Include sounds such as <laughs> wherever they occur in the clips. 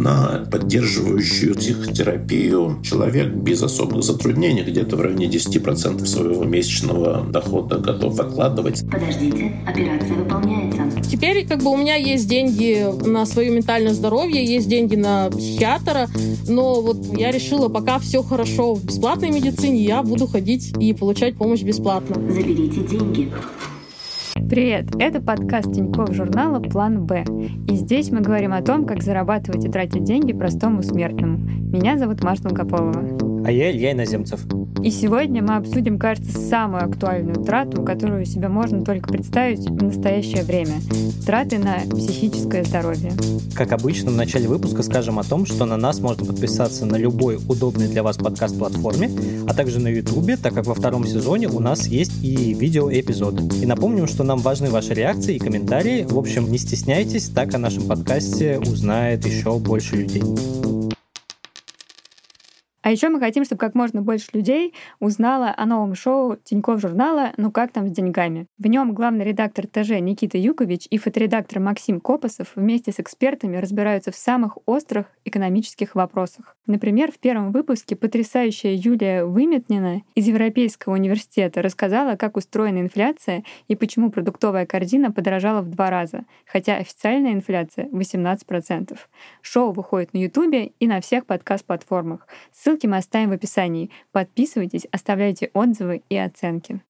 на поддерживающую психотерапию человек без особых затруднений, где-то в районе 10% своего месячного дохода готов откладывать. Подождите, операция выполняется. Теперь как бы у меня есть деньги на свое ментальное здоровье, есть деньги на психиатра, но вот я решила, пока все хорошо в бесплатной медицине, я буду ходить и получать помощь бесплатно. Заберите деньги. Привет! Это подкаст Тинькофф журнала «План Б». И здесь мы говорим о том, как зарабатывать и тратить деньги простому смертному. Меня зовут Маша Долгополова. А я Илья Иноземцев. И сегодня мы обсудим, кажется, самую актуальную трату, которую себе можно только представить в настоящее время. Траты на психическое здоровье. Как обычно, в начале выпуска скажем о том, что на нас можно подписаться на любой удобный для вас подкаст-платформе, а также на Ютубе, так как во втором сезоне у нас есть и видеоэпизоды. И напомним, что нам важны ваши реакции и комментарии. В общем, не стесняйтесь, так о нашем подкасте узнает еще больше людей. А еще мы хотим, чтобы как можно больше людей узнало о новом шоу Тинькофф журнала «Ну как там с деньгами?». В нем главный редактор ТЖ Никита Юкович и фоторедактор Максим Копосов вместе с экспертами разбираются в самых острых экономических вопросах. Например, в первом выпуске потрясающая Юлия Выметнина из Европейского университета рассказала, как устроена инфляция и почему продуктовая корзина подорожала в два раза, хотя официальная инфляция 18%. Шоу выходит на Ютубе и на всех подкаст-платформах. Ссылки Ссылки мы оставим в описании. Подписывайтесь, оставляйте отзывы и оценки.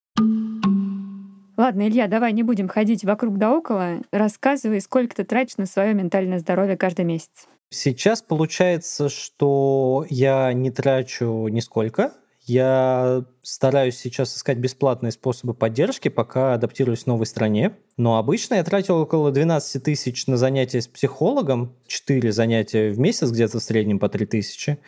Ладно, Илья, давай не будем ходить вокруг да около. Рассказывай, сколько ты тратишь на свое ментальное здоровье каждый месяц. Сейчас получается, что я не трачу нисколько. Я стараюсь сейчас искать бесплатные способы поддержки, пока адаптируюсь в новой стране. Но обычно я тратил около 12 тысяч на занятия с психологом, 4 занятия в месяц, где-то в среднем по 3 тысячи,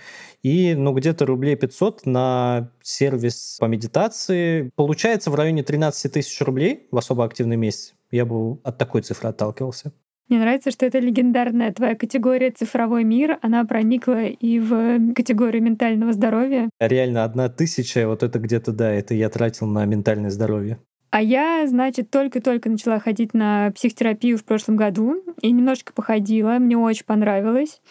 и ну, где-то рублей 500 на сервис по медитации. Получается в районе 13 тысяч рублей в особо активный месяц. Я бы от такой цифры отталкивался. Мне нравится, что это легендарная твоя категория «Цифровой мир». Она проникла и в категорию ментального здоровья. Реально, одна тысяча, вот это где-то, да, это я тратил на ментальное здоровье. А я, значит, только-только начала ходить на психотерапию в прошлом году и немножечко походила, мне очень понравилось.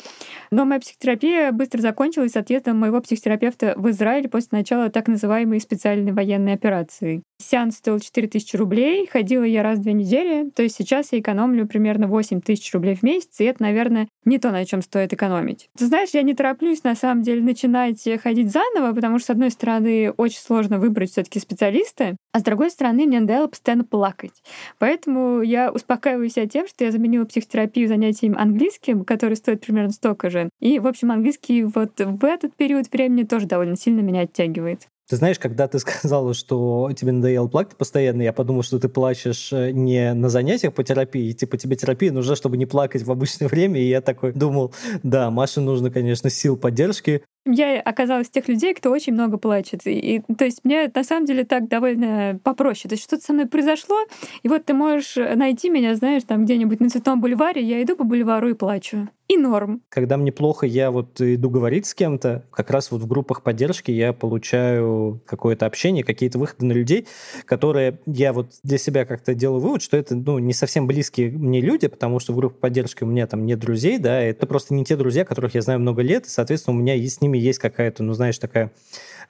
Но моя психотерапия быстро закончилась отъездом моего психотерапевта в Израиль после начала так называемой специальной военной операции. Сеанс стоил 4000 рублей, ходила я раз в две недели, то есть сейчас я экономлю примерно 8 тысяч рублей в месяц, и это, наверное, не то, на чем стоит экономить. Ты знаешь, я не тороплюсь, на самом деле, начинать ходить заново, потому что, с одной стороны, очень сложно выбрать все таки специалиста, а с другой стороны, мне надоело постоянно плакать. Поэтому я успокаиваю себя тем, что я заменила психотерапию занятием английским, который стоит примерно столько же. И, в общем, английский вот в этот период времени тоже довольно сильно меня оттягивает. Ты знаешь, когда ты <laughs> сказала, что тебе надоело плакать постоянно, я подумал, что ты плачешь э, не на занятиях по терапии, типа тебе терапия нужна, чтобы не плакать в обычное <laughs> время, и я такой думал, да, Маше нужно, конечно, сил поддержки, я оказалась тех людей, кто очень много плачет. И, и, то есть мне на самом деле так довольно попроще. То есть что-то со мной произошло, и вот ты можешь найти меня, знаешь, там где-нибудь на Цветном бульваре, я иду по бульвару и плачу. И норм. Когда мне плохо, я вот иду говорить с кем-то, как раз вот в группах поддержки я получаю какое-то общение, какие-то выходы на людей, которые я вот для себя как-то делаю вывод, что это ну, не совсем близкие мне люди, потому что в группе поддержки у меня там нет друзей, да, это просто не те друзья, которых я знаю много лет, и, соответственно, у меня есть с ними есть какая-то, ну, знаешь, такая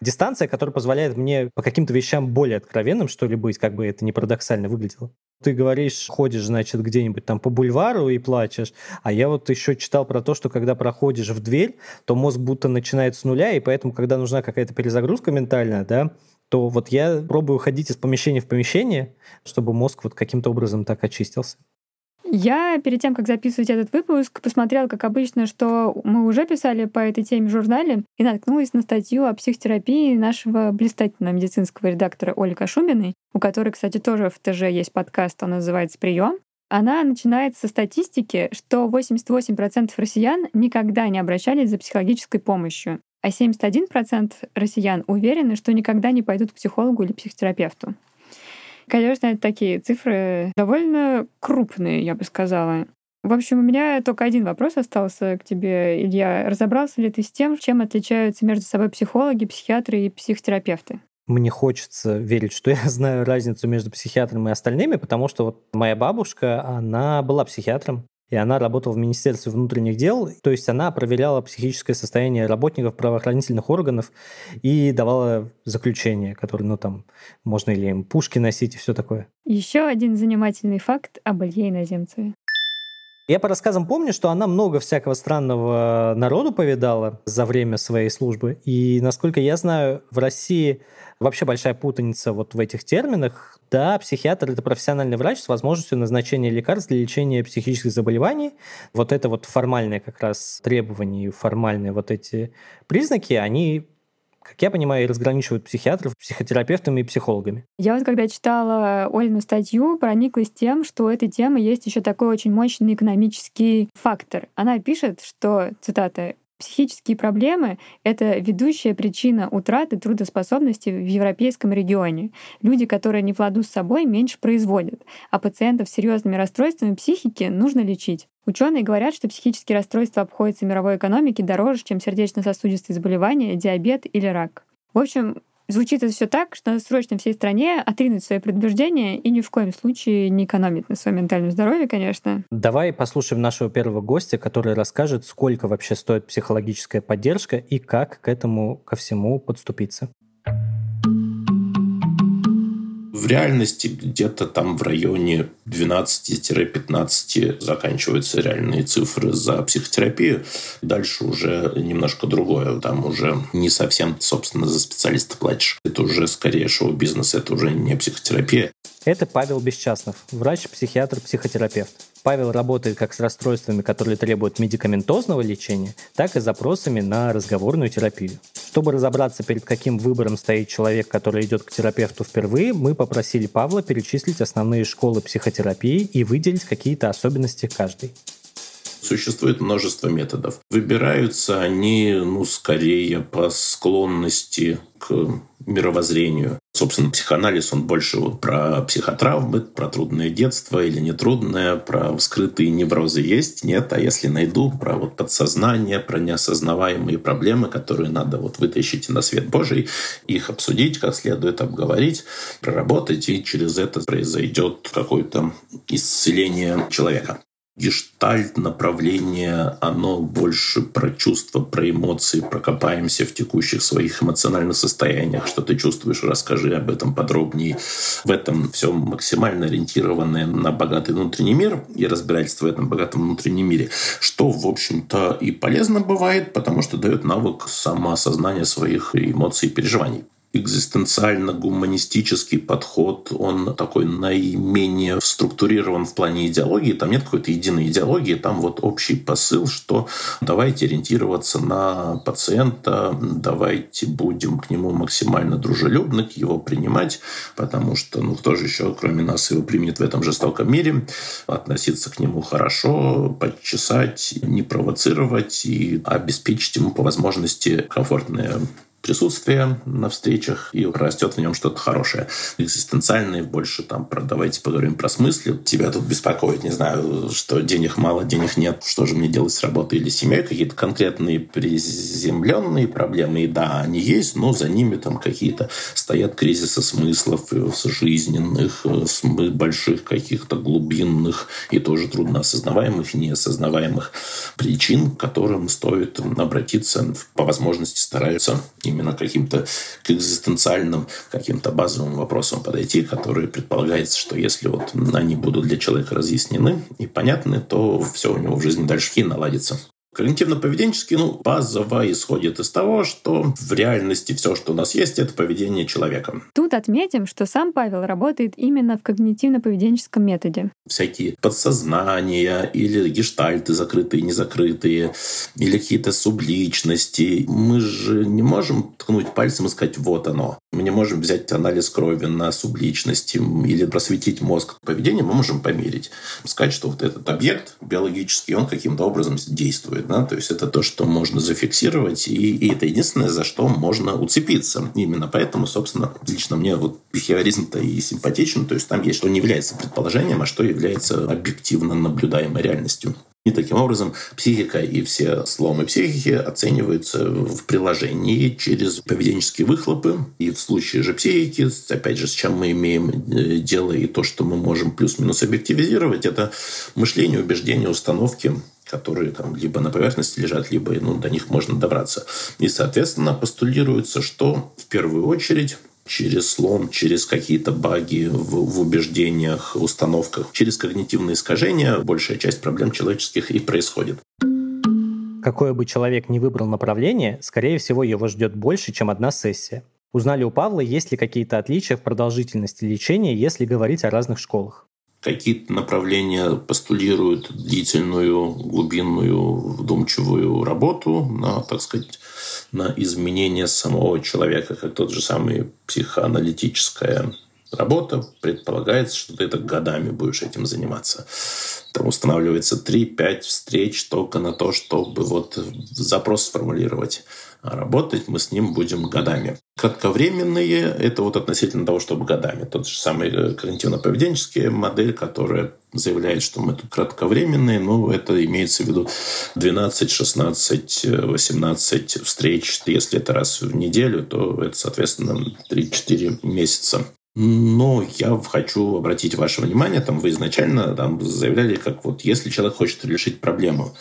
дистанция, которая позволяет мне по каким-то вещам более откровенным, что ли, быть, как бы это не парадоксально выглядело. Ты говоришь, ходишь, значит, где-нибудь там по бульвару и плачешь, а я вот еще читал про то, что когда проходишь в дверь, то мозг будто начинает с нуля, и поэтому, когда нужна какая-то перезагрузка ментальная, да, то вот я пробую ходить из помещения в помещение, чтобы мозг вот каким-то образом так очистился. Я перед тем, как записывать этот выпуск, посмотрела, как обычно, что мы уже писали по этой теме в журнале и наткнулась на статью о психотерапии нашего блистательного медицинского редактора Оли Кашуминой, у которой, кстати, тоже в ТЖ есть подкаст, он называется «Прием». Она начинает со статистики, что 88% россиян никогда не обращались за психологической помощью, а 71% россиян уверены, что никогда не пойдут к психологу или психотерапевту. Конечно, это такие цифры довольно крупные, я бы сказала. В общем, у меня только один вопрос остался к тебе, Илья. Разобрался ли ты с тем, чем отличаются между собой психологи, психиатры и психотерапевты? Мне хочется верить, что <laughs> я знаю разницу между психиатром и остальными, потому что вот моя бабушка, она была психиатром, и она работала в Министерстве внутренних дел, то есть она проверяла психическое состояние работников правоохранительных органов и давала заключение, которое, ну там, можно или им пушки носить и все такое. Еще один занимательный факт об Илье Иноземцеве. Я по рассказам помню, что она много всякого странного народу повидала за время своей службы. И, насколько я знаю, в России вообще большая путаница вот в этих терминах. Да, психиатр – это профессиональный врач с возможностью назначения лекарств для лечения психических заболеваний. Вот это вот формальные как раз требования, формальные вот эти признаки, они как я понимаю, разграничивают психиатров, психотерапевтами и психологами. Я вот когда читала Олину статью, прониклась тем, что у этой темы есть еще такой очень мощный экономический фактор. Она пишет, что, цитата, Психические проблемы — это ведущая причина утраты трудоспособности в европейском регионе. Люди, которые не владу с собой, меньше производят, а пациентов с серьезными расстройствами психики нужно лечить. Ученые говорят, что психические расстройства обходятся мировой экономике дороже, чем сердечно-сосудистые заболевания, диабет или рак. В общем, Звучит это все так, что надо срочно всей стране отринуть свои предубеждения и ни в коем случае не экономить на своем ментальном здоровье, конечно. Давай послушаем нашего первого гостя, который расскажет, сколько вообще стоит психологическая поддержка и как к этому ко всему подступиться в реальности где-то там в районе 12-15 заканчиваются реальные цифры за психотерапию. Дальше уже немножко другое. Там уже не совсем, собственно, за специалиста платишь. Это уже скорее шоу-бизнес, это уже не психотерапия. Это Павел Бесчастнов, врач, психиатр, психотерапевт. Павел работает как с расстройствами, которые требуют медикаментозного лечения, так и запросами на разговорную терапию. Чтобы разобраться, перед каким выбором стоит человек, который идет к терапевту впервые, мы попросили Павла перечислить основные школы психотерапии и выделить какие-то особенности каждой. Существует множество методов. Выбираются они, ну, скорее по склонности к мировоззрению. Собственно, психоанализ, он больше вот про психотравмы, про трудное детство или нетрудное, про скрытые неврозы есть, нет, а если найду про вот подсознание, про неосознаваемые проблемы, которые надо вот вытащить на свет Божий, их обсудить, как следует обговорить, проработать, и через это произойдет какое-то исцеление человека гештальт направление, оно больше про чувства, про эмоции, прокопаемся в текущих своих эмоциональных состояниях, что ты чувствуешь, расскажи об этом подробнее. В этом все максимально ориентированное на богатый внутренний мир и разбирательство в этом богатом внутреннем мире, что, в общем-то, и полезно бывает, потому что дает навык самоосознания своих эмоций и переживаний экзистенциально-гуманистический подход, он такой наименее структурирован в плане идеологии. Там нет какой-то единой идеологии, там вот общий посыл, что давайте ориентироваться на пациента, давайте будем к нему максимально дружелюбны, его принимать, потому что, ну, кто же еще, кроме нас, его примет в этом жестоком мире, относиться к нему хорошо, подчесать, не провоцировать и обеспечить ему по возможности комфортное присутствие на встречах и растет в нем что-то хорошее. Экзистенциальные больше там про давайте поговорим про смысле. Тебя тут беспокоит, не знаю, что денег мало, денег нет, что же мне делать с работой или семьей, какие-то конкретные приземленные проблемы, и да, они есть, но за ними там какие-то стоят кризисы смыслов э, жизненных, э, больших каких-то глубинных и тоже трудно осознаваемых и неосознаваемых причин, к которым стоит обратиться, по возможности стараются именно каким-то к экзистенциальным, каким-то базовым вопросам подойти, которые предполагается, что если вот они будут для человека разъяснены и понятны, то все у него в жизни дальше и наладится. Когнитивно-поведенческий, ну, базово исходит из того, что в реальности все, что у нас есть, это поведение человека. Тут отметим, что сам Павел работает именно в когнитивно-поведенческом методе. Всякие подсознания или гештальты закрытые, незакрытые, или какие-то субличности. Мы же не можем ткнуть пальцем и сказать «вот оно». Мы не можем взять анализ крови на субличности или просветить мозг. Поведение мы можем померить. Сказать, что вот этот объект биологический, он каким-то образом действует происходит. Да? То есть это то, что можно зафиксировать, и, и это единственное, за что можно уцепиться. Именно поэтому, собственно, лично мне вот бихевиоризм-то и симпатичен. То есть там есть, что не является предположением, а что является объективно наблюдаемой реальностью. И таким образом психика и все сломы психики оцениваются в приложении через поведенческие выхлопы. И в случае же психики, опять же, с чем мы имеем э, дело и то, что мы можем плюс-минус объективизировать, это мышление, убеждения, установки, которые там либо на поверхности лежат, либо ну, до них можно добраться. И, соответственно, постулируется, что в первую очередь через слом, через какие-то баги в, в убеждениях, установках, через когнитивные искажения большая часть проблем человеческих и происходит. Какое бы человек ни выбрал направление, скорее всего, его ждет больше, чем одна сессия. Узнали у Павла, есть ли какие-то отличия в продолжительности лечения, если говорить о разных школах. Какие-то направления постулируют длительную, глубинную, вдумчивую работу на, так сказать, на изменение самого человека, как тот же самый психоаналитическая работа. Предполагается, что ты это годами будешь этим заниматься. Там устанавливается 3-5 встреч только на то, чтобы вот запрос сформулировать. А работать мы с ним будем годами. Кратковременные – это вот относительно того, чтобы годами. Тот же самый э, когнитивно-поведенческая модель, которая заявляет, что мы тут кратковременные, но это имеется в виду 12, 16, 18 встреч. Если это раз в неделю, то это, соответственно, 3-4 месяца. Но я хочу обратить ваше внимание, там вы изначально там заявляли, как вот если человек хочет решить проблему,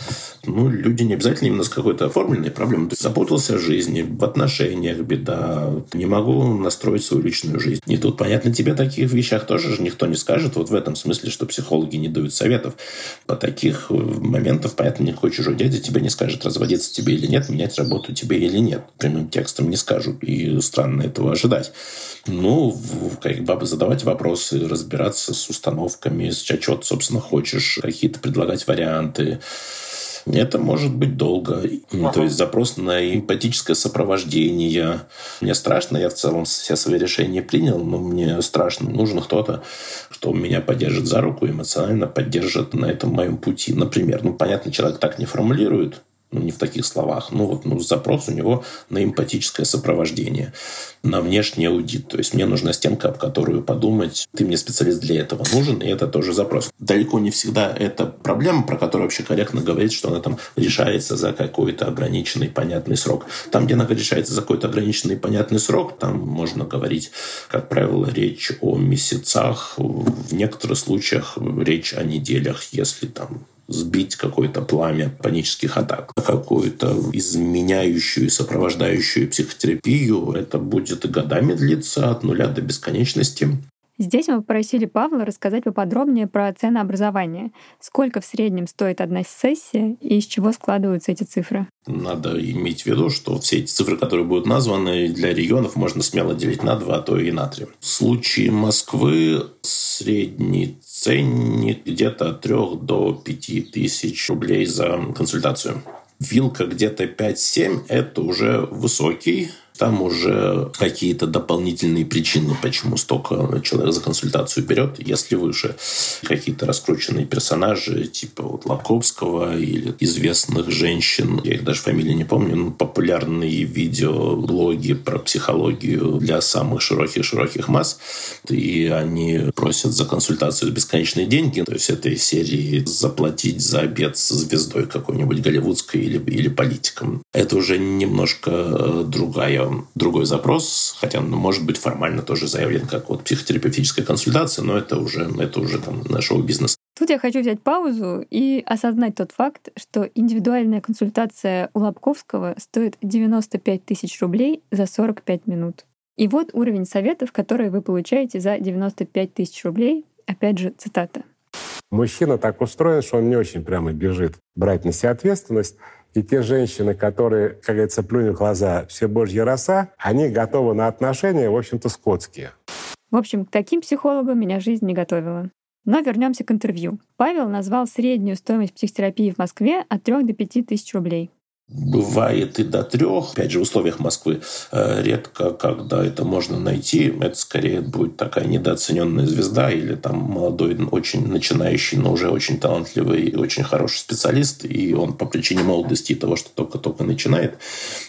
ну, люди не обязательно именно с какой-то оформленной проблемой. То есть запутался в жизни, в отношениях беда, не могу настроить свою личную жизнь. И тут, понятно, тебе таких вещах тоже же никто не скажет, вот в этом смысле, что психологи не дают советов. По таких моментах, понятно, никакой чужой дядя тебе не скажет, разводиться тебе или нет, менять работу тебе или нет. Прямым текстом не скажут, и странно этого ожидать. Ну, как бы задавать вопросы, разбираться с установками, с что собственно, хочешь, какие-то предлагать варианты. Это может быть долго. Ага. То есть запрос на эмпатическое сопровождение. Мне страшно, я в целом все свои решения принял, но мне страшно. Нужен кто-то, кто меня поддержит за руку, эмоционально поддержит на этом моем пути. Например, ну, понятно, человек так не формулирует, ну, не в таких словах, ну, вот ну, запрос у него на эмпатическое сопровождение, на внешний аудит. То есть мне нужна стенка, об которую подумать. Ты мне специалист для этого нужен, и это тоже запрос. Далеко не всегда это проблема, про которую вообще корректно говорить, что она там решается за какой-то ограниченный понятный срок. Там, где она решается за какой-то ограниченный понятный срок, там можно говорить, как правило, речь о месяцах, в некоторых случаях речь о неделях, если там сбить какое-то пламя панических атак, какую-то изменяющую и сопровождающую психотерапию. Это будет и годами длиться от нуля до бесконечности. Здесь мы попросили Павла рассказать поподробнее про ценообразование. Сколько в среднем стоит одна сессия и из чего складываются эти цифры? Надо иметь в виду, что все эти цифры, которые будут названы, для регионов можно смело делить на два, а то и на три. В случае Москвы средний ценник где-то от 3 до 5 тысяч рублей за консультацию. Вилка где-то 5-7 – это уже высокий там уже какие-то дополнительные причины, почему столько человек за консультацию берет. Если выше какие-то раскрученные персонажи, типа вот Лаковского или известных женщин, я их даже фамилии не помню, но популярные видеоблоги про психологию для самых широких-широких масс, и они просят за консультацию бесконечные деньги, то есть этой серии заплатить за обед с звездой какой-нибудь голливудской или, или политиком. Это уже немножко э, другая другой запрос, хотя он может быть формально тоже заявлен как вот психотерапевтическая консультация, но это уже, это уже там наш шоу-бизнес. Тут я хочу взять паузу и осознать тот факт, что индивидуальная консультация у Лобковского стоит 95 тысяч рублей за 45 минут. И вот уровень советов, которые вы получаете за 95 тысяч рублей. Опять же, цитата. Мужчина так устроен, что он не очень прямо бежит брать на себя ответственность. И те женщины, которые, как говорится, плюнут в глаза все божьи роса, они готовы на отношения, в общем-то, скотские. В общем, к таким психологам меня жизнь не готовила. Но вернемся к интервью. Павел назвал среднюю стоимость психотерапии в Москве от 3 до 5 тысяч рублей. Бывает и до трех. Опять же, в условиях Москвы э, редко, когда это можно найти. Это скорее будет такая недооцененная звезда или там молодой, очень начинающий, но уже очень талантливый и очень хороший специалист. И он по причине молодости и того, что только-только начинает,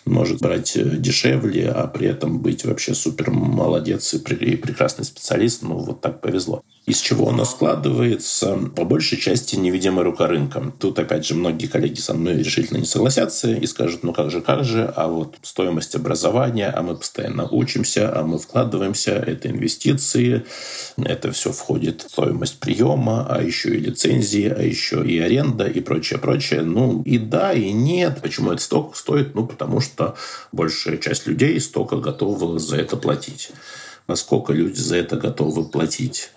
может брать э, дешевле, а при этом быть вообще супер молодец и прекрасный специалист. Ну, вот так повезло. Из чего оно складывается? По большей части невидимая рука рынка. Тут, опять же, многие коллеги со мной решительно не согласятся и скажут, ну как же, как же, а вот стоимость образования, а мы постоянно учимся, а мы вкладываемся, это инвестиции, это все входит в стоимость приема, а еще и лицензии, а еще и аренда и прочее, прочее. Ну и да, и нет. Почему это столько стоит? Ну, потому что большая часть людей столько готова за это платить. Насколько люди за это готовы платить?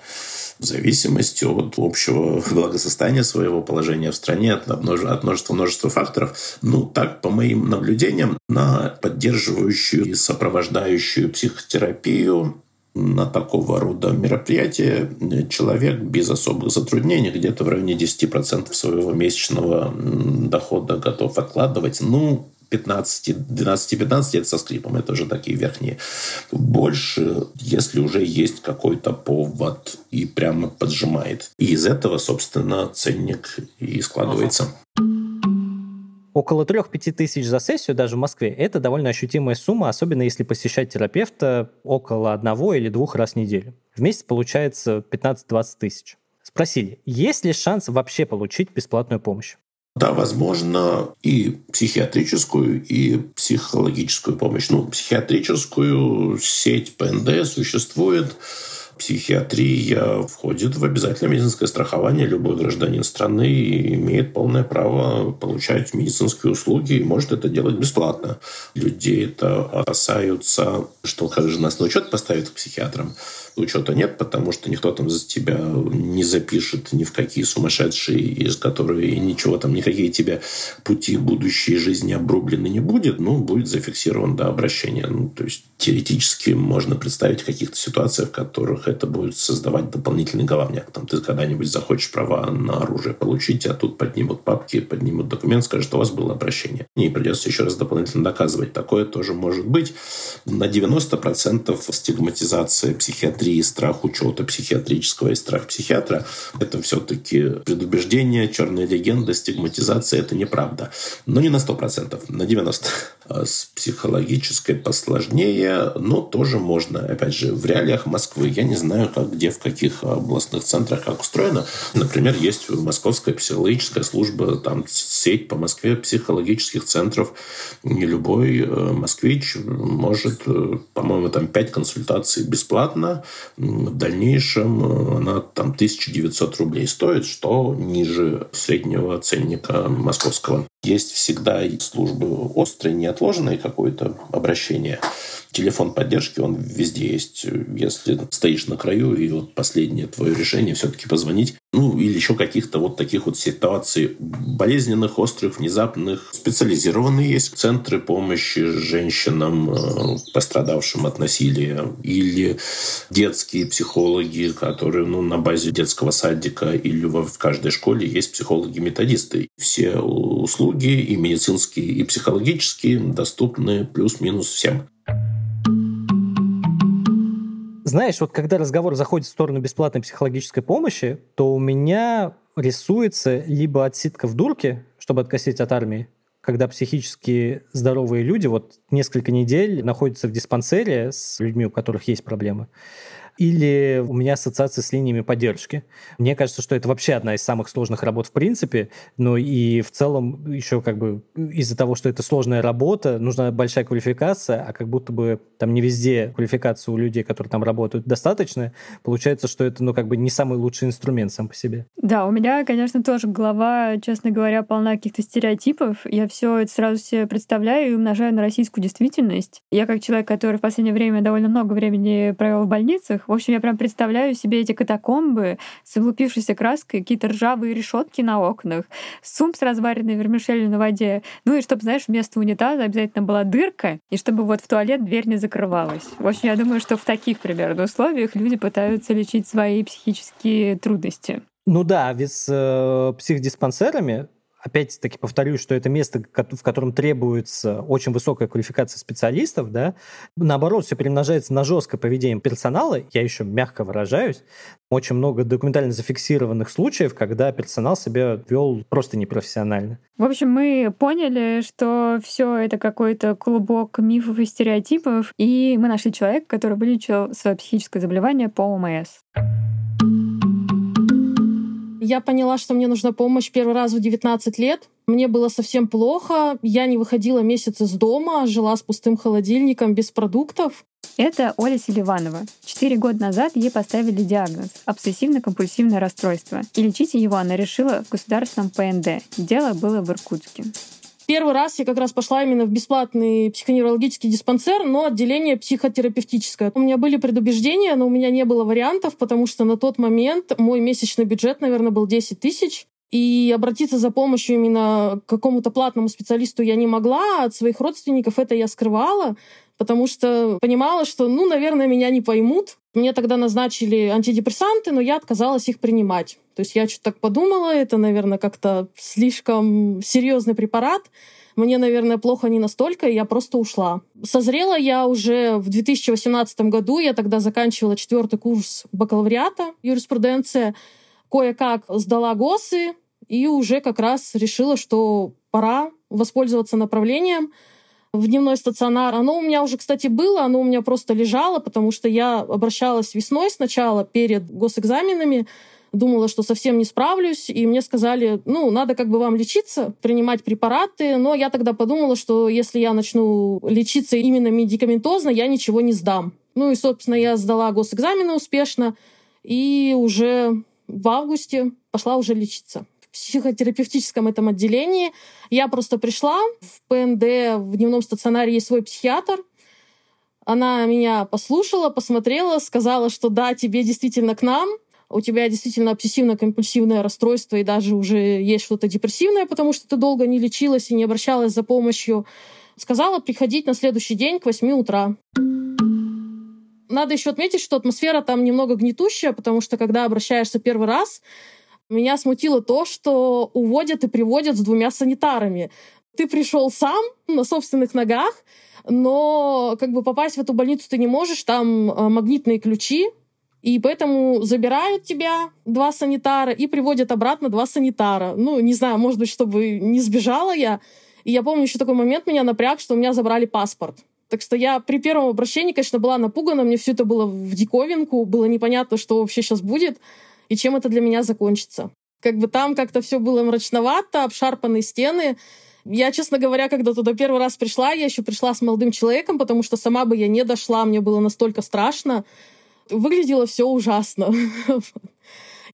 В зависимости от общего благосостояния своего положения в стране, от множества, множества факторов. Ну, так, по моим наблюдениям, на поддерживающую и сопровождающую психотерапию на такого рода мероприятия человек без особых затруднений где-то в районе 10% своего месячного дохода готов откладывать. Ну, 15, 12-15 это со скрипом, это уже такие верхние. Больше, если уже есть какой-то повод и прямо поджимает. И из этого, собственно, ценник и складывается. Около 3-5 тысяч за сессию даже в Москве – это довольно ощутимая сумма, особенно если посещать терапевта около одного или двух раз в неделю. В месяц получается 15-20 тысяч. Спросили, есть ли шанс вообще получить бесплатную помощь? Да, возможно, и психиатрическую, и психологическую помощь. Ну, психиатрическую сеть ПНД существует. Психиатрия входит в обязательное медицинское страхование. Любой гражданин страны имеет полное право получать медицинские услуги и может это делать бесплатно. Людей это опасаются, что как же нас на учет поставят к психиатрам учета нет, потому что никто там за тебя не запишет ни в какие сумасшедшие, из которых ничего там, никакие тебе пути будущей жизни обрублены не будет, ну, будет зафиксирован до обращения. Ну, то есть теоретически можно представить каких-то ситуациях, в которых это будет создавать дополнительный головняк. Там ты когда-нибудь захочешь права на оружие получить, а тут поднимут папки, поднимут документ, скажут, что у вас было обращение. И придется еще раз дополнительно доказывать. Такое тоже может быть. На 90% стигматизация психиатрии страх учета психиатрического и страх психиатра – это все-таки предубеждение, черная легенда, стигматизация – это неправда. Но не на 100%, на 90%. А с психологической посложнее, но тоже можно. Опять же, в реалиях Москвы я не знаю, как где, в каких областных центрах как устроено. Например, есть Московская психологическая служба, там сеть по Москве психологических центров. Не любой э, москвич может, э, по-моему, там 5 консультаций бесплатно в дальнейшем э, она там 1900 рублей стоит, что ниже среднего ценника московского. Есть всегда службы острые, неотложные какое-то обращение телефон поддержки, он везде есть. Если стоишь на краю, и вот последнее твое решение все-таки позвонить, ну, или еще каких-то вот таких вот ситуаций болезненных, острых, внезапных. Специализированные есть центры помощи женщинам, э, пострадавшим от насилия, или детские психологи, которые ну, на базе детского садика или в каждой школе есть психологи-методисты. Все услуги и медицинские, и психологические доступны плюс-минус всем. Знаешь, вот когда разговор заходит в сторону бесплатной психологической помощи, то у меня рисуется либо отсидка в дурке, чтобы откосить от армии, когда психически здоровые люди вот несколько недель находятся в диспансере с людьми, у которых есть проблемы, или у меня ассоциация с линиями поддержки. Мне кажется, что это вообще одна из самых сложных работ в принципе, но и в целом еще как бы из-за того, что это сложная работа, нужна большая квалификация, а как будто бы там не везде квалификация у людей, которые там работают, достаточно, получается, что это, ну, как бы не самый лучший инструмент сам по себе. Да, у меня, конечно, тоже голова, честно говоря, полна каких-то стереотипов. Я все это сразу себе представляю и умножаю на российскую действительность. Я как человек, который в последнее время довольно много времени провел в больницах, в общем, я прям представляю себе эти катакомбы с облупившейся краской, какие-то ржавые решетки на окнах, сумп с разваренной вермишелью на воде. Ну и чтобы, знаешь, вместо унитаза обязательно была дырка, и чтобы вот в туалет дверь не закрывалась. В общем, я думаю, что в таких примерно условиях люди пытаются лечить свои психические трудности. Ну да, ведь с э, психдиспансерами опять-таки повторюсь, что это место, в котором требуется очень высокая квалификация специалистов, да, наоборот, все перемножается на жесткое поведение персонала, я еще мягко выражаюсь, очень много документально зафиксированных случаев, когда персонал себя вел просто непрофессионально. В общем, мы поняли, что все это какой-то клубок мифов и стереотипов, и мы нашли человека, который вылечил свое психическое заболевание по ОМС. Я поняла, что мне нужна помощь первый раз в 19 лет. Мне было совсем плохо. Я не выходила месяц из дома, жила с пустым холодильником, без продуктов. Это Оля Селиванова. Четыре года назад ей поставили диагноз — обсессивно-компульсивное расстройство. И лечить его она решила в государственном ПНД. Дело было в Иркутске. Первый раз я как раз пошла именно в бесплатный психоневрологический диспансер, но отделение психотерапевтическое. У меня были предубеждения, но у меня не было вариантов, потому что на тот момент мой месячный бюджет, наверное, был 10 тысяч. И обратиться за помощью именно к какому-то платному специалисту я не могла. От своих родственников это я скрывала потому что понимала, что, ну, наверное, меня не поймут. Мне тогда назначили антидепрессанты, но я отказалась их принимать. То есть я что-то так подумала, это, наверное, как-то слишком серьезный препарат. Мне, наверное, плохо не настолько, и я просто ушла. Созрела я уже в 2018 году, я тогда заканчивала четвертый курс бакалавриата юриспруденция, кое-как сдала ГОСы и уже как раз решила, что пора воспользоваться направлением — в дневной стационар. Оно у меня уже, кстати, было, оно у меня просто лежало, потому что я обращалась весной сначала перед госэкзаменами, думала, что совсем не справлюсь, и мне сказали, ну, надо как бы вам лечиться, принимать препараты, но я тогда подумала, что если я начну лечиться именно медикаментозно, я ничего не сдам. Ну и, собственно, я сдала госэкзамены успешно, и уже в августе пошла уже лечиться психотерапевтическом этом отделении. Я просто пришла в ПНД, в дневном стационаре есть свой психиатр. Она меня послушала, посмотрела, сказала, что да, тебе действительно к нам, у тебя действительно обсессивно-компульсивное расстройство и даже уже есть что-то депрессивное, потому что ты долго не лечилась и не обращалась за помощью. Сказала приходить на следующий день к 8 утра. Надо еще отметить, что атмосфера там немного гнетущая, потому что когда обращаешься первый раз, меня смутило то, что уводят и приводят с двумя санитарами. Ты пришел сам на собственных ногах, но как бы попасть в эту больницу ты не можешь, там а, магнитные ключи, и поэтому забирают тебя два санитара и приводят обратно два санитара. Ну, не знаю, может быть, чтобы не сбежала я. И я помню еще такой момент меня напряг, что у меня забрали паспорт. Так что я при первом обращении, конечно, была напугана, мне все это было в диковинку, было непонятно, что вообще сейчас будет и чем это для меня закончится. Как бы там как-то все было мрачновато, обшарпанные стены. Я, честно говоря, когда туда первый раз пришла, я еще пришла с молодым человеком, потому что сама бы я не дошла, мне было настолько страшно. Выглядело все ужасно.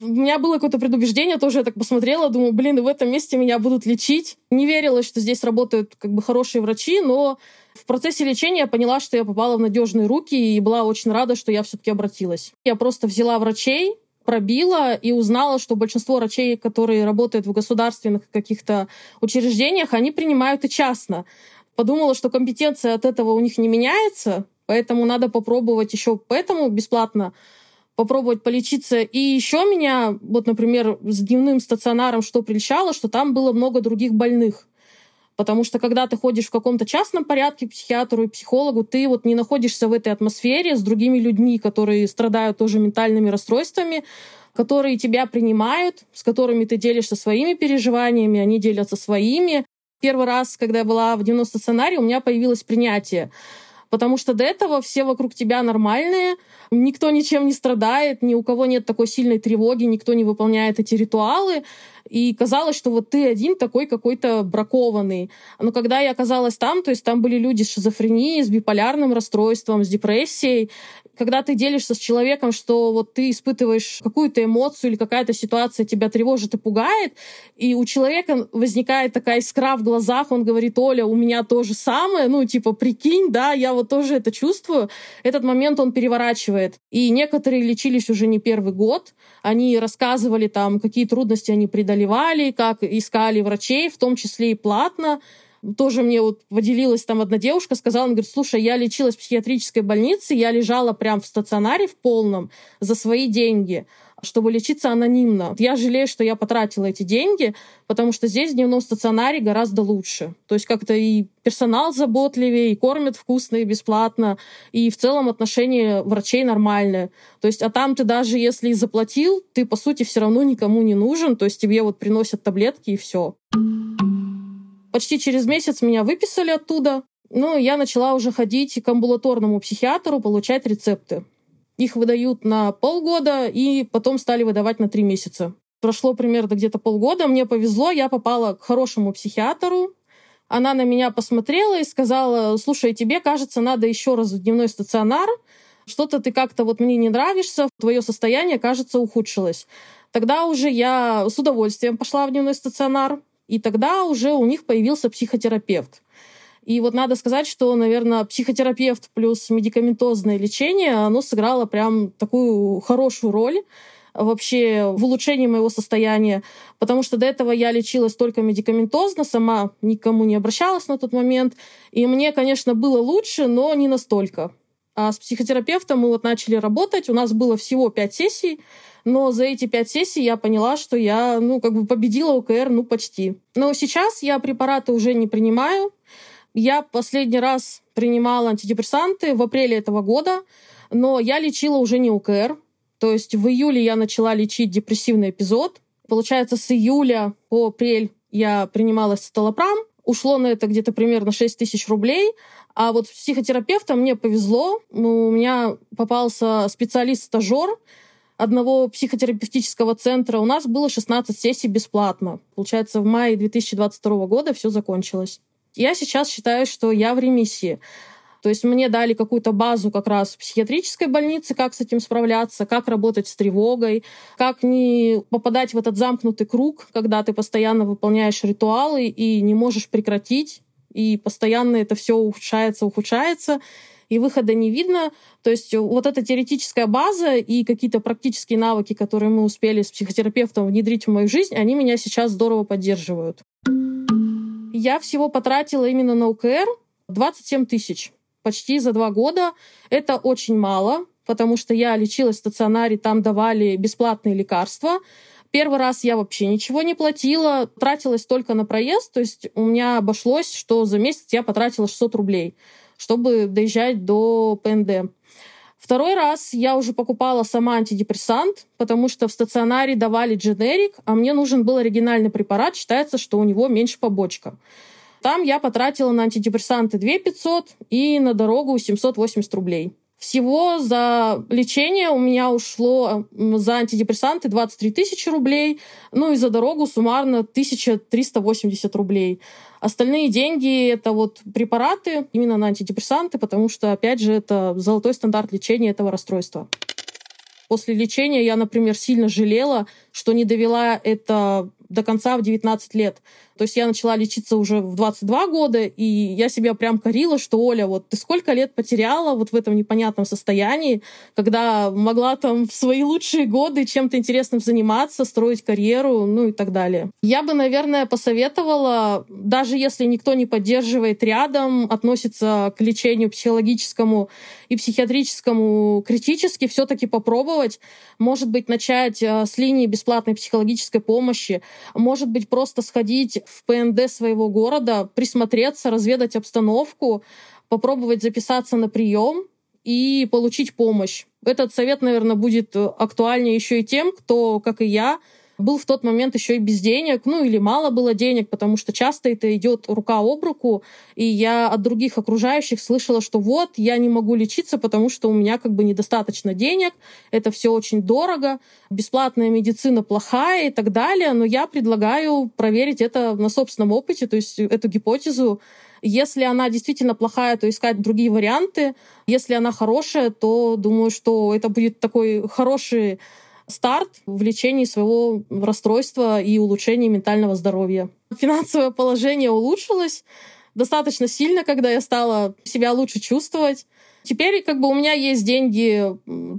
У меня было какое-то предубеждение, тоже я так посмотрела, думаю, блин, в этом месте меня будут лечить. Не верила, что здесь работают как бы хорошие врачи, но в процессе лечения я поняла, что я попала в надежные руки и была очень рада, что я все-таки обратилась. Я просто взяла врачей, пробила и узнала, что большинство врачей, которые работают в государственных каких-то учреждениях, они принимают и частно. Подумала, что компетенция от этого у них не меняется, поэтому надо попробовать еще поэтому бесплатно попробовать полечиться. И еще меня, вот, например, с дневным стационаром что прельщало, что там было много других больных. Потому что когда ты ходишь в каком-то частном порядке к психиатру и психологу, ты вот не находишься в этой атмосфере с другими людьми, которые страдают тоже ментальными расстройствами, которые тебя принимают, с которыми ты делишься своими переживаниями, они делятся своими. Первый раз, когда я была в 90 стационаре, у меня появилось принятие. Потому что до этого все вокруг тебя нормальные, никто ничем не страдает, ни у кого нет такой сильной тревоги, никто не выполняет эти ритуалы. И казалось, что вот ты один такой какой-то бракованный. Но когда я оказалась там, то есть там были люди с шизофренией, с биполярным расстройством, с депрессией, когда ты делишься с человеком, что вот ты испытываешь какую-то эмоцию или какая-то ситуация тебя тревожит и пугает, и у человека возникает такая искра в глазах, он говорит, Оля, у меня то же самое, ну, типа, прикинь, да, я вот тоже это чувствую, этот момент он переворачивает. И некоторые лечились уже не первый год, они рассказывали там, какие трудности они преодолевали, как искали врачей, в том числе и платно, тоже мне вот поделилась там одна девушка, сказала, она говорит, слушай, я лечилась в психиатрической больнице, я лежала прям в стационаре в полном за свои деньги. Чтобы лечиться анонимно. Я жалею, что я потратила эти деньги, потому что здесь в дневном стационаре гораздо лучше. То есть как-то и персонал заботливее, и кормят вкусно и бесплатно, и в целом отношение врачей нормальное. То есть, а там ты даже если и заплатил, ты, по сути, все равно никому не нужен, то есть тебе вот приносят таблетки и все. Почти через месяц меня выписали оттуда. Ну, я начала уже ходить к амбулаторному психиатру, получать рецепты. Их выдают на полгода и потом стали выдавать на три месяца. Прошло примерно где-то полгода, мне повезло, я попала к хорошему психиатру. Она на меня посмотрела и сказала, слушай, тебе, кажется, надо еще раз в дневной стационар, что-то ты как-то вот мне не нравишься, твое состояние, кажется, ухудшилось. Тогда уже я с удовольствием пошла в дневной стационар, и тогда уже у них появился психотерапевт. И вот надо сказать, что, наверное, психотерапевт плюс медикаментозное лечение, оно сыграло прям такую хорошую роль вообще в улучшении моего состояния, потому что до этого я лечилась только медикаментозно, сама никому не обращалась на тот момент, и мне, конечно, было лучше, но не настолько. А с психотерапевтом мы вот начали работать, у нас было всего пять сессий, но за эти пять сессий я поняла, что я, ну, как бы победила ОКР, ну, почти. Но сейчас я препараты уже не принимаю, я последний раз принимала антидепрессанты в апреле этого года, но я лечила уже не УКР. То есть в июле я начала лечить депрессивный эпизод. Получается, с июля по апрель я принимала столопрам. Ушло на это где-то примерно 6 тысяч рублей. А вот с психотерапевтом мне повезло. Ну, у меня попался специалист-стажер одного психотерапевтического центра. У нас было 16 сессий бесплатно. Получается, в мае 2022 года все закончилось. Я сейчас считаю, что я в ремиссии. То есть мне дали какую-то базу как раз в психиатрической больнице, как с этим справляться, как работать с тревогой, как не попадать в этот замкнутый круг, когда ты постоянно выполняешь ритуалы и не можешь прекратить, и постоянно это все ухудшается, ухудшается, и выхода не видно. То есть вот эта теоретическая база и какие-то практические навыки, которые мы успели с психотерапевтом внедрить в мою жизнь, они меня сейчас здорово поддерживают. Я всего потратила именно на УКР 27 тысяч. Почти за два года. Это очень мало, потому что я лечилась в стационаре, там давали бесплатные лекарства. Первый раз я вообще ничего не платила, тратилась только на проезд, то есть у меня обошлось, что за месяц я потратила 600 рублей, чтобы доезжать до ПНД. Второй раз я уже покупала сама антидепрессант, потому что в стационаре давали дженерик, а мне нужен был оригинальный препарат. Считается, что у него меньше побочка. Там я потратила на антидепрессанты 2 500 и на дорогу 780 рублей. Всего за лечение у меня ушло за антидепрессанты 23 тысячи рублей, ну и за дорогу суммарно 1380 рублей. Остальные деньги — это вот препараты именно на антидепрессанты, потому что, опять же, это золотой стандарт лечения этого расстройства. После лечения я, например, сильно жалела, что не довела это до конца в 19 лет. То есть я начала лечиться уже в 22 года, и я себя прям корила, что, Оля, вот ты сколько лет потеряла вот в этом непонятном состоянии, когда могла там в свои лучшие годы чем-то интересным заниматься, строить карьеру, ну и так далее. Я бы, наверное, посоветовала, даже если никто не поддерживает рядом, относится к лечению психологическому и психиатрическому критически, все-таки попробовать, может быть, начать э, с линии бесплатной психологической помощи, может быть, просто сходить в ПНД своего города, присмотреться, разведать обстановку, попробовать записаться на прием и получить помощь. Этот совет, наверное, будет актуальнее еще и тем, кто, как и я, был в тот момент еще и без денег, ну или мало было денег, потому что часто это идет рука об руку, и я от других окружающих слышала, что вот, я не могу лечиться, потому что у меня как бы недостаточно денег, это все очень дорого, бесплатная медицина плохая и так далее, но я предлагаю проверить это на собственном опыте, то есть эту гипотезу если она действительно плохая, то искать другие варианты. Если она хорошая, то думаю, что это будет такой хороший старт в лечении своего расстройства и улучшении ментального здоровья. Финансовое положение улучшилось достаточно сильно, когда я стала себя лучше чувствовать. Теперь как бы у меня есть деньги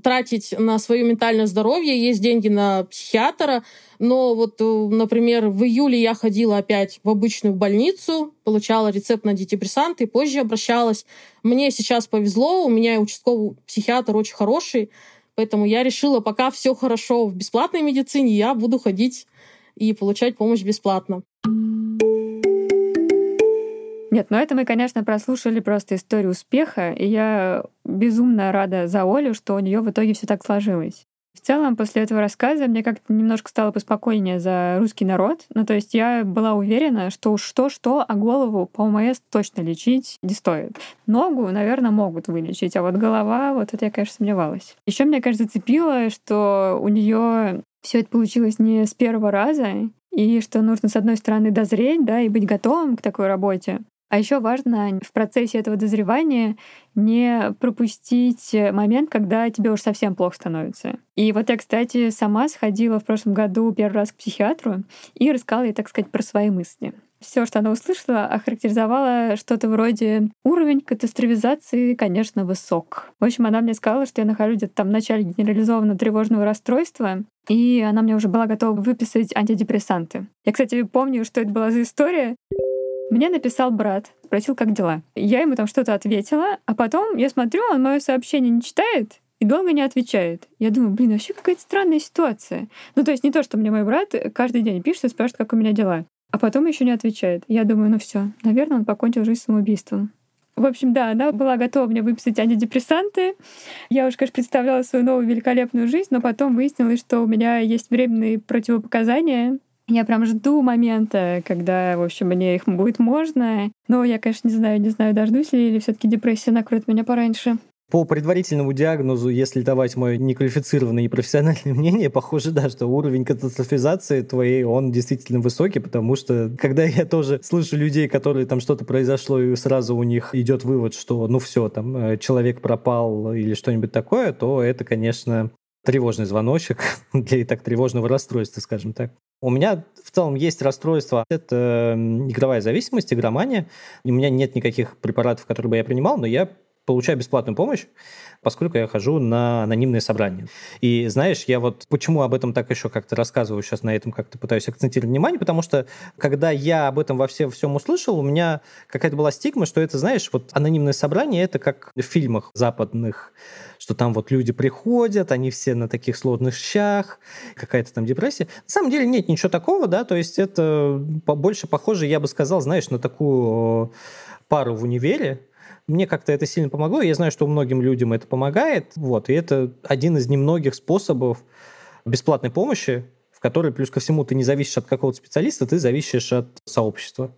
тратить на свое ментальное здоровье, есть деньги на психиатра, но вот, э, например, в июле я ходила опять в обычную больницу, получала рецепт на антидепрессанты, позже обращалась. Мне сейчас повезло, у меня участковый психиатр очень хороший, Поэтому я решила, пока все хорошо в бесплатной медицине, я буду ходить и получать помощь бесплатно. Нет, ну это мы, конечно, прослушали просто историю успеха, и я безумно рада за Олю, что у нее в итоге все так сложилось. В целом, после этого рассказа мне как-то немножко стало поспокойнее за русский народ. Ну, то есть я была уверена, что уж что-что, а голову по ОМС точно лечить не стоит. Ногу, наверное, могут вылечить, а вот голова, вот это я, конечно, сомневалась. Еще меня, кажется, зацепило, что у нее все это получилось не с первого раза, и что нужно, с одной стороны, дозреть, да, и быть готовым к такой работе, а еще важно в процессе этого дозревания не пропустить момент, когда тебе уж совсем плохо становится. И вот я, кстати, сама сходила в прошлом году первый раз к психиатру и рассказала ей, так сказать, про свои мысли. Все, что она услышала, охарактеризовала что-то вроде уровень катастрофизации, конечно, высок. В общем, она мне сказала, что я нахожусь где-то там в начале генерализованного тревожного расстройства, и она мне уже была готова выписать антидепрессанты. Я, кстати, помню, что это была за история. Мне написал брат, спросил, как дела. Я ему там что-то ответила, а потом я смотрю, он мое сообщение не читает и долго не отвечает. Я думаю, блин, вообще какая-то странная ситуация. Ну, то есть не то, что мне мой брат каждый день пишет и спрашивает, как у меня дела. А потом еще не отвечает. Я думаю, ну все, наверное, он покончил жизнь самоубийством. В общем, да, она была готова мне выписать антидепрессанты. Я уж, конечно, представляла свою новую великолепную жизнь, но потом выяснилось, что у меня есть временные противопоказания, я прям жду момента, когда, в общем, мне их будет можно. Но я, конечно, не знаю, не знаю, дождусь ли, или все таки депрессия накроет меня пораньше. По предварительному диагнозу, если давать мое неквалифицированное и профессиональное <laughs> мнение, похоже, да, что уровень катастрофизации твоей, он действительно высокий, потому что, когда я тоже слышу людей, которые там что-то произошло, и сразу у них идет вывод, что ну все, там э, человек пропал или что-нибудь такое, то это, конечно, тревожный звоночек <laughs> для и так тревожного расстройства, скажем так. У меня в целом есть расстройство. Это игровая зависимость, игромания. У меня нет никаких препаратов, которые бы я принимал, но я получаю бесплатную помощь, поскольку я хожу на анонимные собрания. И знаешь, я вот почему об этом так еще как-то рассказываю сейчас, на этом как-то пытаюсь акцентировать внимание, потому что когда я об этом во всем, всем услышал, у меня какая-то была стигма, что это, знаешь, вот анонимное собрание, это как в фильмах западных, что там вот люди приходят, они все на таких сложных щах, какая-то там депрессия. На самом деле нет ничего такого, да, то есть это больше похоже, я бы сказал, знаешь, на такую пару в универе, мне как-то это сильно помогло. Я знаю, что многим людям это помогает. Вот, и это один из немногих способов бесплатной помощи, в которой, плюс ко всему, ты не зависишь от какого-то специалиста, ты зависишь от сообщества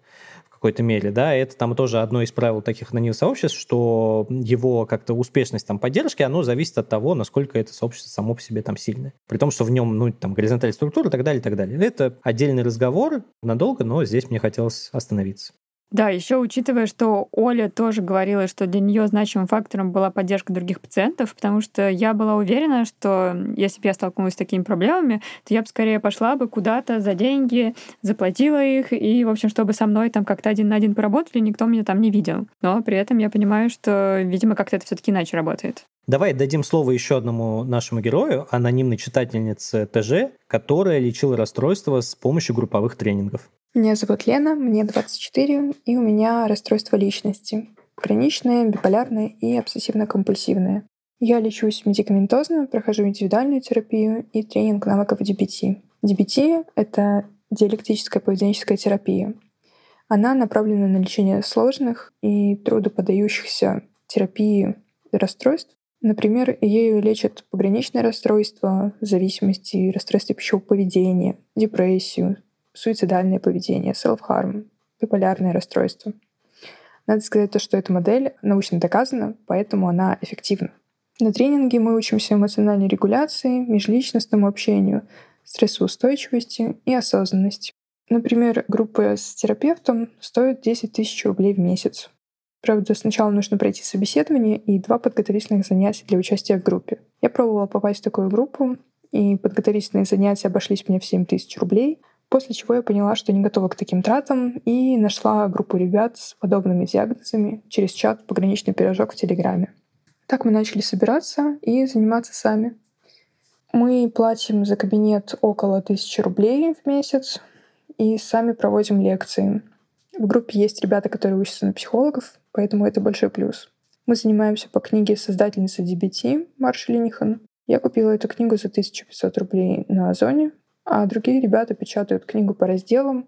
какой-то мере, да, это там тоже одно из правил таких анонимных сообществ, что его как-то успешность там поддержки, оно зависит от того, насколько это сообщество само по себе там сильное. При том, что в нем, ну, там, горизонтальная структура и так далее, и так далее. Это отдельный разговор надолго, но здесь мне хотелось остановиться. Да, еще учитывая, что Оля тоже говорила, что для нее значимым фактором была поддержка других пациентов, потому что я была уверена, что если бы я столкнулась с такими проблемами, то я бы скорее пошла бы куда-то за деньги, заплатила их, и, в общем, чтобы со мной там как-то один на один поработали, никто меня там не видел. Но при этом я понимаю, что, видимо, как-то это все-таки иначе работает. Давай дадим слово еще одному нашему герою, анонимной читательнице ТЖ, которая лечила расстройство с помощью групповых тренингов. Меня зовут Лена, мне 24, и у меня расстройство личности. Хроничное, биполярное и обсессивно-компульсивное. Я лечусь медикаментозно, прохожу индивидуальную терапию и тренинг навыков DBT. DBT — это диалектическая поведенческая терапия. Она направлена на лечение сложных и трудоподающихся терапии расстройств. Например, ею лечат пограничное расстройство, зависимости, расстройство пищевого поведения, депрессию, суицидальное поведение, self-harm, биполярное расстройство. Надо сказать то, что эта модель научно доказана, поэтому она эффективна. На тренинге мы учимся эмоциональной регуляции, межличностному общению, стрессоустойчивости и осознанности. Например, группа с терапевтом стоит 10 тысяч рублей в месяц. Правда, сначала нужно пройти собеседование и два подготовительных занятия для участия в группе. Я пробовала попасть в такую группу, и подготовительные занятия обошлись мне в 7 тысяч рублей — После чего я поняла, что не готова к таким тратам, и нашла группу ребят с подобными диагнозами через чат «Пограничный пирожок» в Телеграме. Так мы начали собираться и заниматься сами. Мы платим за кабинет около тысячи рублей в месяц и сами проводим лекции. В группе есть ребята, которые учатся на психологов, поэтому это большой плюс. Мы занимаемся по книге создательницы DBT Марши Линихан. Я купила эту книгу за 1500 рублей на Озоне, а другие ребята печатают книгу по разделам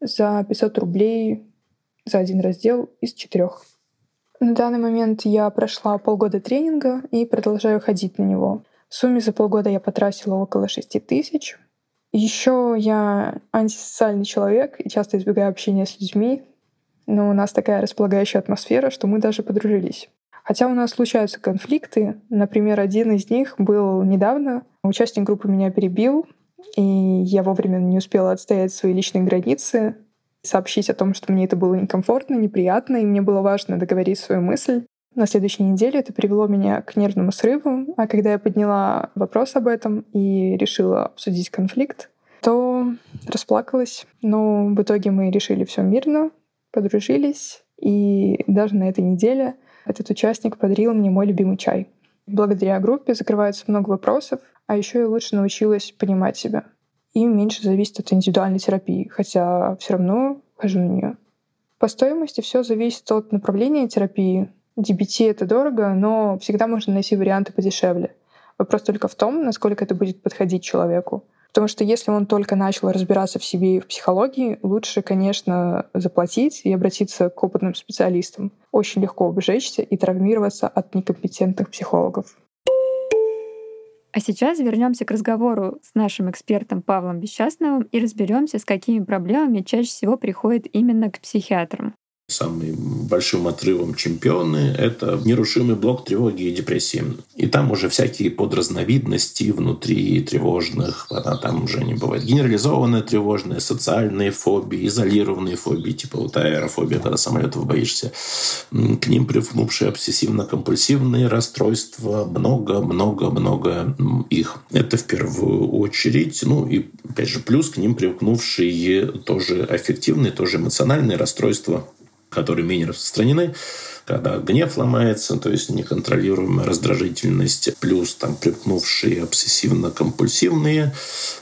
за 500 рублей за один раздел из четырех. На данный момент я прошла полгода тренинга и продолжаю ходить на него. В сумме за полгода я потратила около 6 тысяч. Еще я антисоциальный человек и часто избегаю общения с людьми, но у нас такая располагающая атмосфера, что мы даже подружились. Хотя у нас случаются конфликты. Например, один из них был недавно. Участник группы меня перебил, и я вовремя не успела отстоять свои личные границы, сообщить о том, что мне это было некомфортно, неприятно, и мне было важно договорить свою мысль. На следующей неделе это привело меня к нервному срыву, а когда я подняла вопрос об этом и решила обсудить конфликт, то расплакалась. Но в итоге мы решили все мирно, подружились, и даже на этой неделе этот участник подарил мне мой любимый чай. Благодаря группе закрывается много вопросов, а еще я лучше научилась понимать себя. И меньше зависит от индивидуальной терапии, хотя все равно хожу на нее. По стоимости все зависит от направления терапии. DBT — это дорого, но всегда можно найти варианты подешевле. Вопрос только в том, насколько это будет подходить человеку. Потому что если он только начал разбираться в себе и в психологии, лучше, конечно, заплатить и обратиться к опытным специалистам. Очень легко обжечься и травмироваться от некомпетентных психологов. А сейчас вернемся к разговору с нашим экспертом Павлом Бесчастновым и разберемся, с какими проблемами чаще всего приходит именно к психиатрам. Самым большим отрывом чемпионы — это нерушимый блок тревоги и депрессии. И там уже всякие подразновидности внутри тревожных. А там уже не бывает генерализованная тревожная, социальные фобии, изолированные фобии, типа вот аэрофобия, когда самолетов боишься. К ним привнувшие обсессивно-компульсивные расстройства. Много-много-много их. Это в первую очередь. Ну и, опять же, плюс к ним привыкнувшие тоже аффективные, тоже эмоциональные расстройства которые менее распространены, когда гнев ломается, то есть неконтролируемая раздражительность, плюс там припнувшие обсессивно-компульсивные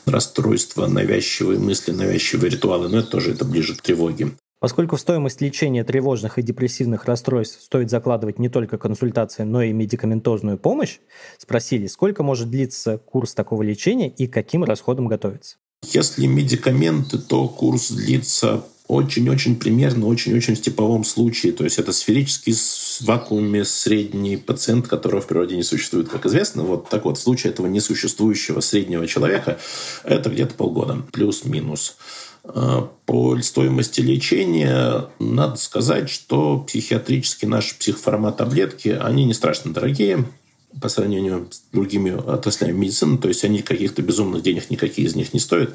расстройства, навязчивые мысли, навязчивые ритуалы, но это тоже это ближе к тревоге. Поскольку в стоимость лечения тревожных и депрессивных расстройств стоит закладывать не только консультации, но и медикаментозную помощь, спросили, сколько может длиться курс такого лечения и каким расходам готовиться. Если медикаменты, то курс длится очень-очень примерно, очень-очень в типовом случае. То есть это сферический в вакууме средний пациент, которого в природе не существует, как известно. Вот так вот в случае этого несуществующего среднего человека это где-то полгода, плюс-минус. А, по стоимости лечения надо сказать, что психиатрические наши психофарматаблетки, они не страшно дорогие по сравнению с другими отраслями медицины. То есть они каких-то безумных денег никакие из них не стоят.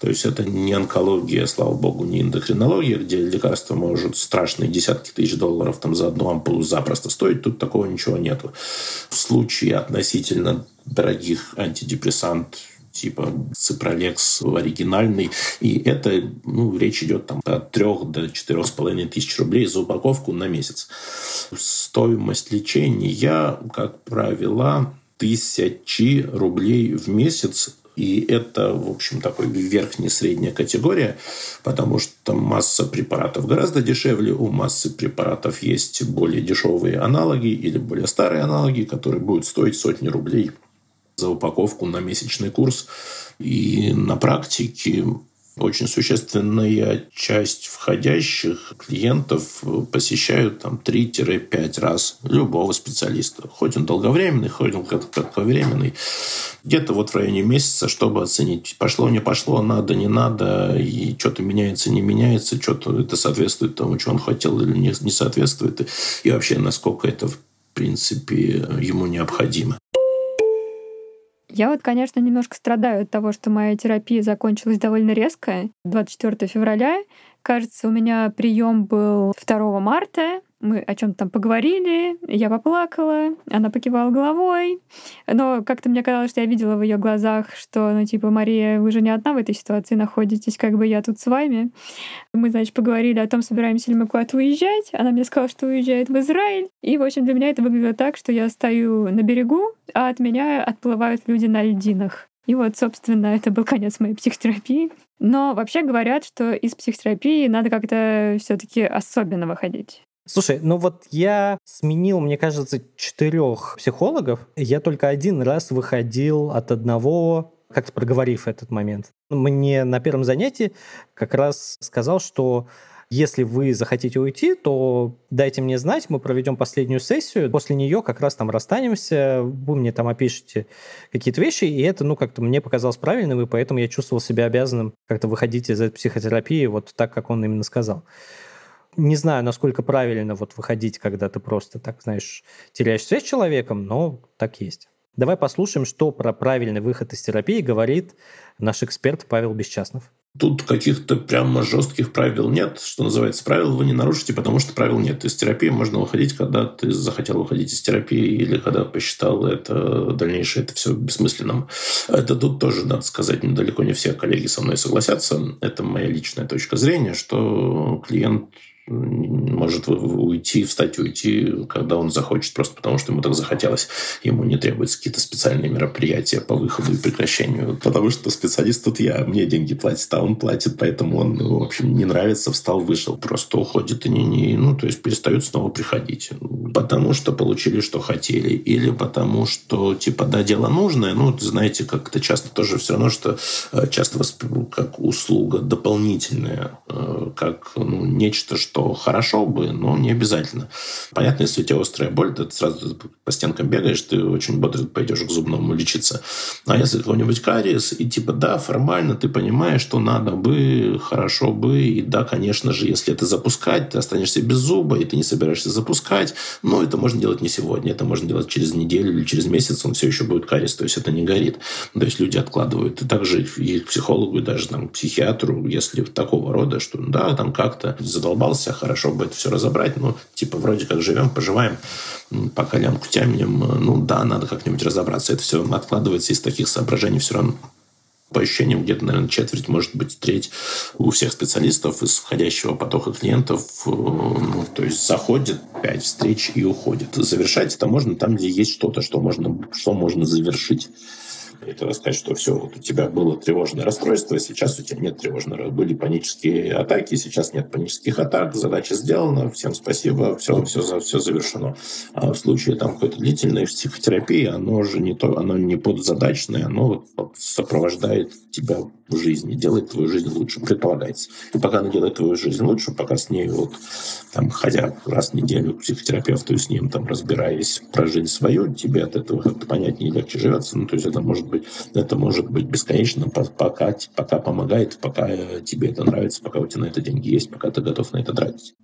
То есть это не онкология, слава богу, не эндокринология, где лекарства может страшные десятки тысяч долларов там, за одну ампулу запросто стоить. Тут такого ничего нету. В случае относительно дорогих антидепрессант типа Ципролекс оригинальный. И это, ну, речь идет там от 3 до четырех с половиной тысяч рублей за упаковку на месяц. Стоимость лечения, как правило, тысячи рублей в месяц и это, в общем, такой верхняя средняя категория, потому что масса препаратов гораздо дешевле. У массы препаратов есть более дешевые аналоги или более старые аналоги, которые будут стоить сотни рублей за упаковку на месячный курс. И на практике очень существенная часть входящих клиентов посещают там 3-5 раз любого специалиста. Хоть он долговременный, хоть он кратковременный. Где-то вот в районе месяца, чтобы оценить, пошло, не пошло, надо, не надо, и что-то меняется, не меняется, что-то это соответствует тому, что он хотел или не, соответствует. И вообще, насколько это в принципе ему необходимо. Я вот, конечно, немножко страдаю от того, что моя терапия закончилась довольно резко. 24 февраля, кажется, у меня прием был 2 марта, мы о чем-то там поговорили, я поплакала, она покивала головой, но как-то мне казалось, что я видела в ее глазах, что, ну, типа, Мария, вы же не одна в этой ситуации находитесь, как бы я тут с вами. Мы, значит, поговорили о том, собираемся ли мы куда-то уезжать. Она мне сказала, что уезжает в Израиль. И, в общем, для меня это выглядело так, что я стою на берегу, а от меня отплывают люди на льдинах. И вот, собственно, это был конец моей психотерапии. Но вообще говорят, что из психотерапии надо как-то все таки особенно выходить. Слушай, ну вот я сменил, мне кажется, четырех психологов. Я только один раз выходил от одного как-то проговорив этот момент. Мне на первом занятии как раз сказал, что если вы захотите уйти, то дайте мне знать, мы проведем последнюю сессию. После нее как раз там расстанемся, вы мне там опишите какие-то вещи, и это, ну, как-то мне показалось правильным, и поэтому я чувствовал себя обязанным как-то выходить из этой психотерапии вот так, как он именно сказал. Не знаю, насколько правильно вот выходить, когда ты просто, так знаешь, теряешь связь с человеком, но так есть. Давай послушаем, что про правильный выход из терапии говорит наш эксперт Павел Бесчастнов. Тут каких-то прямо жестких правил нет. Что называется, правил вы не нарушите, потому что правил нет. Из терапии можно выходить, когда ты захотел выходить из терапии или когда посчитал это дальнейшее, это все бессмысленным. Это тут тоже, надо сказать, далеко не все коллеги со мной согласятся. Это моя личная точка зрения, что клиент может уйти, встать и уйти, когда он захочет, просто потому что ему так захотелось. Ему не требуются какие-то специальные мероприятия по выходу и прекращению. Потому что специалист тут я, мне деньги платит, а он платит, поэтому он, ну, в общем, не нравится, встал, вышел, просто уходит и не, не ну, то есть перестает снова приходить. Потому что получили, что хотели. Или потому что, типа, да, дело нужное, ну, знаете, как-то часто тоже все равно, что э, часто воспринимают как услуга дополнительная, э, как ну, нечто, что что хорошо бы, но не обязательно. Понятно, если у тебя острая боль, ты сразу по стенкам бегаешь, ты очень бодро пойдешь к зубному лечиться. А если какой-нибудь кариес, и типа, да, формально ты понимаешь, что надо бы, хорошо бы, и да, конечно же, если это запускать, ты останешься без зуба, и ты не собираешься запускать, но это можно делать не сегодня, это можно делать через неделю или через месяц, он все еще будет кариес, то есть это не горит. То есть люди откладывают. И также и к психологу, и даже там, к психиатру, если такого рода, что да, там как-то задолбался, собрался, хорошо бы это все разобрать. Ну, типа, вроде как живем, поживаем, пока лямку тянем. Ну, да, надо как-нибудь разобраться. Это все откладывается из таких соображений все равно по ощущениям, где-то, наверное, четверть, может быть, треть у всех специалистов из входящего потока клиентов, э, ну, то есть заходит пять встреч и уходит. Завершать это можно там, где есть что-то, что можно, что можно завершить тогда сказать, что все, вот у тебя было тревожное расстройство, сейчас у тебя нет тревожного. Были панические атаки, сейчас нет панических атак, задача сделана, всем спасибо, все, все, все завершено. А в случае там какой-то длительной психотерапии, оно же не то, оно не подзадачное, оно вот сопровождает тебя в жизни, делает твою жизнь лучше, предполагается. И пока она делает твою жизнь лучше, пока с ней вот там, ходя раз в неделю к психотерапевту и с ним там разбираясь про жизнь свою, тебе от этого как-то понятнее и легче живется. Ну, то есть это может быть, это может быть бесконечно, пока, пока помогает, пока тебе это нравится, пока у тебя на это деньги есть, пока ты готов на это тратить.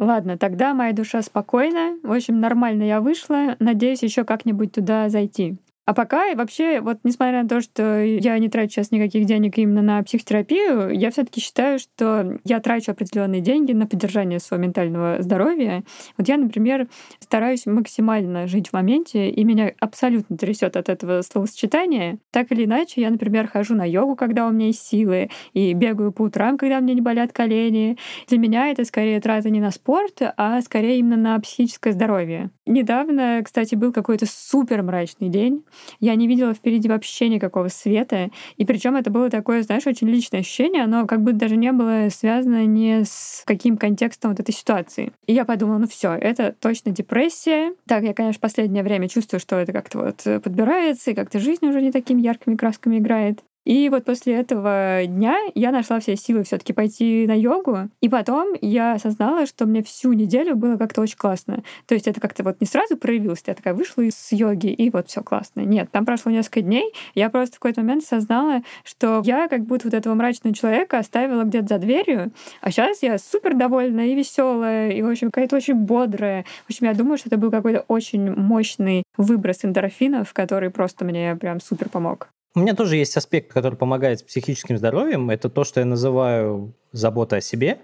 Ладно, тогда моя душа спокойна. В общем, нормально я вышла. Надеюсь, еще как-нибудь туда зайти. А пока и вообще, вот несмотря на то, что я не трачу сейчас никаких денег именно на психотерапию, я все таки считаю, что я трачу определенные деньги на поддержание своего ментального здоровья. Вот я, например, стараюсь максимально жить в моменте, и меня абсолютно трясет от этого словосочетания. Так или иначе, я, например, хожу на йогу, когда у меня есть силы, и бегаю по утрам, когда мне не болят колени. Для меня это скорее трата не на спорт, а скорее именно на психическое здоровье. Недавно, кстати, был какой-то супер мрачный день. Я не видела впереди вообще никакого света. И причем это было такое, знаешь, очень личное ощущение. Оно как бы даже не было связано ни с каким контекстом вот этой ситуации. И я подумала, ну все, это точно депрессия. Так, я, конечно, последнее время чувствую, что это как-то вот подбирается, и как-то жизнь уже не такими яркими красками играет. И вот после этого дня я нашла все силы все-таки пойти на йогу. И потом я осознала, что мне всю неделю было как-то очень классно. То есть это как-то вот не сразу проявилось. Я такая вышла из йоги, и вот все классно. Нет, там прошло несколько дней. Я просто в какой-то момент осознала, что я как будто вот этого мрачного человека оставила где-то за дверью, а сейчас я супер довольна и веселая, и, в общем, какая-то очень бодрая. В общем, я думаю, что это был какой-то очень мощный выброс эндорфинов, который просто мне прям супер помог. У меня тоже есть аспект, который помогает с психическим здоровьем. Это то, что я называю забота о себе.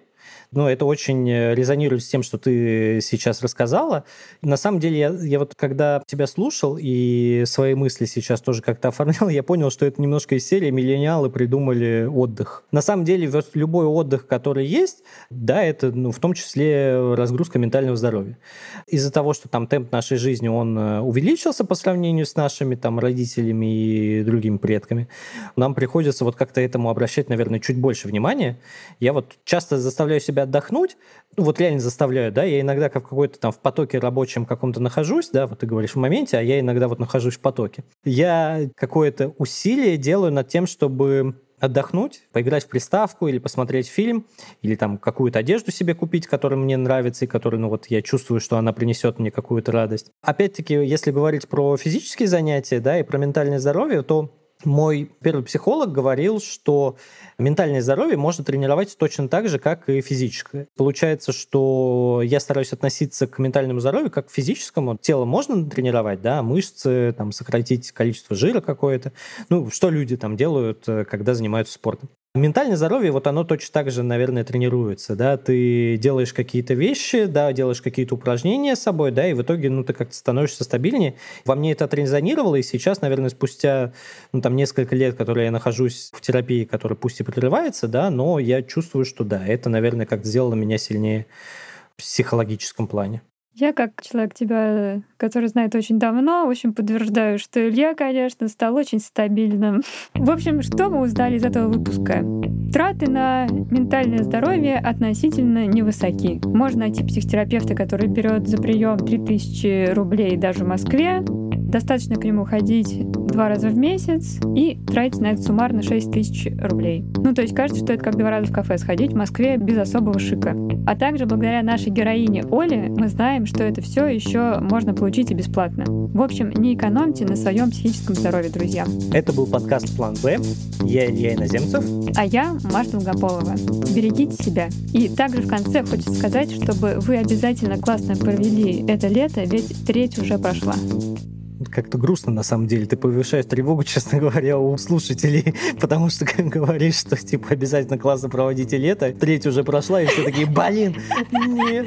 Но это очень э, резонирует с тем, что ты сейчас рассказала. На самом деле, я, я вот когда тебя слушал и свои мысли сейчас тоже как-то <laughs> оформлял, я понял, что это немножко из серии «Миллениалы придумали отдых». На самом деле, любой отдых, который есть, да, это ну, в том числе разгрузка ментального здоровья. Из-за того, что там темп нашей жизни, он э, увеличился по сравнению с нашими там родителями и другими предками, нам приходится вот как-то этому обращать, наверное, чуть больше внимания. Я вот часто заставляю себя отдохнуть, ну, вот реально заставляю, да, я иногда как в какой-то там в потоке рабочем каком-то нахожусь, да, вот ты говоришь в моменте, а я иногда вот нахожусь в потоке. Я какое-то усилие делаю над тем, чтобы отдохнуть, поиграть в приставку или посмотреть фильм, или там какую-то одежду себе купить, которая мне нравится и которая, ну вот я чувствую, что она принесет мне какую-то радость. Опять-таки, если говорить про физические занятия, да, и про ментальное здоровье, то мой первый психолог говорил, что ментальное здоровье можно тренировать точно так же, как и физическое. Получается, что я стараюсь относиться к ментальному здоровью как к физическому. Тело можно тренировать, да, мышцы, там, сократить количество жира какое-то. Ну, что люди там делают, э, когда занимаются спортом. Ментальное здоровье, вот оно точно так же, наверное, тренируется, да, ты делаешь какие-то вещи, да, делаешь какие-то упражнения с собой, да, и в итоге, ну, ты как-то становишься стабильнее. Во мне это отрезонировало, и сейчас, наверное, спустя, ну, там, несколько лет, которые я нахожусь в терапии, которая пусть и прерывается, да, но я чувствую, что да, это, наверное, как-то сделало меня сильнее в психологическом плане. Я, как человек тебя, который знает очень давно, в общем, подтверждаю, что Илья, конечно, стал очень стабильным. <laughs> В общем, что мы узнали из этого выпуска? Траты на ментальное здоровье относительно невысоки. Можно найти психотерапевта, который берет за прием 3000 рублей даже в Москве, Достаточно к нему ходить два раза в месяц и тратить на это суммарно 6 тысяч рублей. Ну, то есть кажется, что это как два раза в кафе сходить в Москве без особого шика. А также благодаря нашей героине Оле мы знаем, что это все еще можно получить и бесплатно. В общем, не экономьте на своем психическом здоровье, друзья. Это был подкаст «План Б». Я Илья Иноземцев. А я Маша Долгополова. Берегите себя. И также в конце хочется сказать, чтобы вы обязательно классно провели это лето, ведь треть уже прошла как-то грустно на самом деле. Ты повышаешь тревогу, <laughs> честно говоря, у слушателей, <laughs> потому что как говоришь, что типа обязательно классно проводите лето, треть уже прошла, и все такие, блин, нет.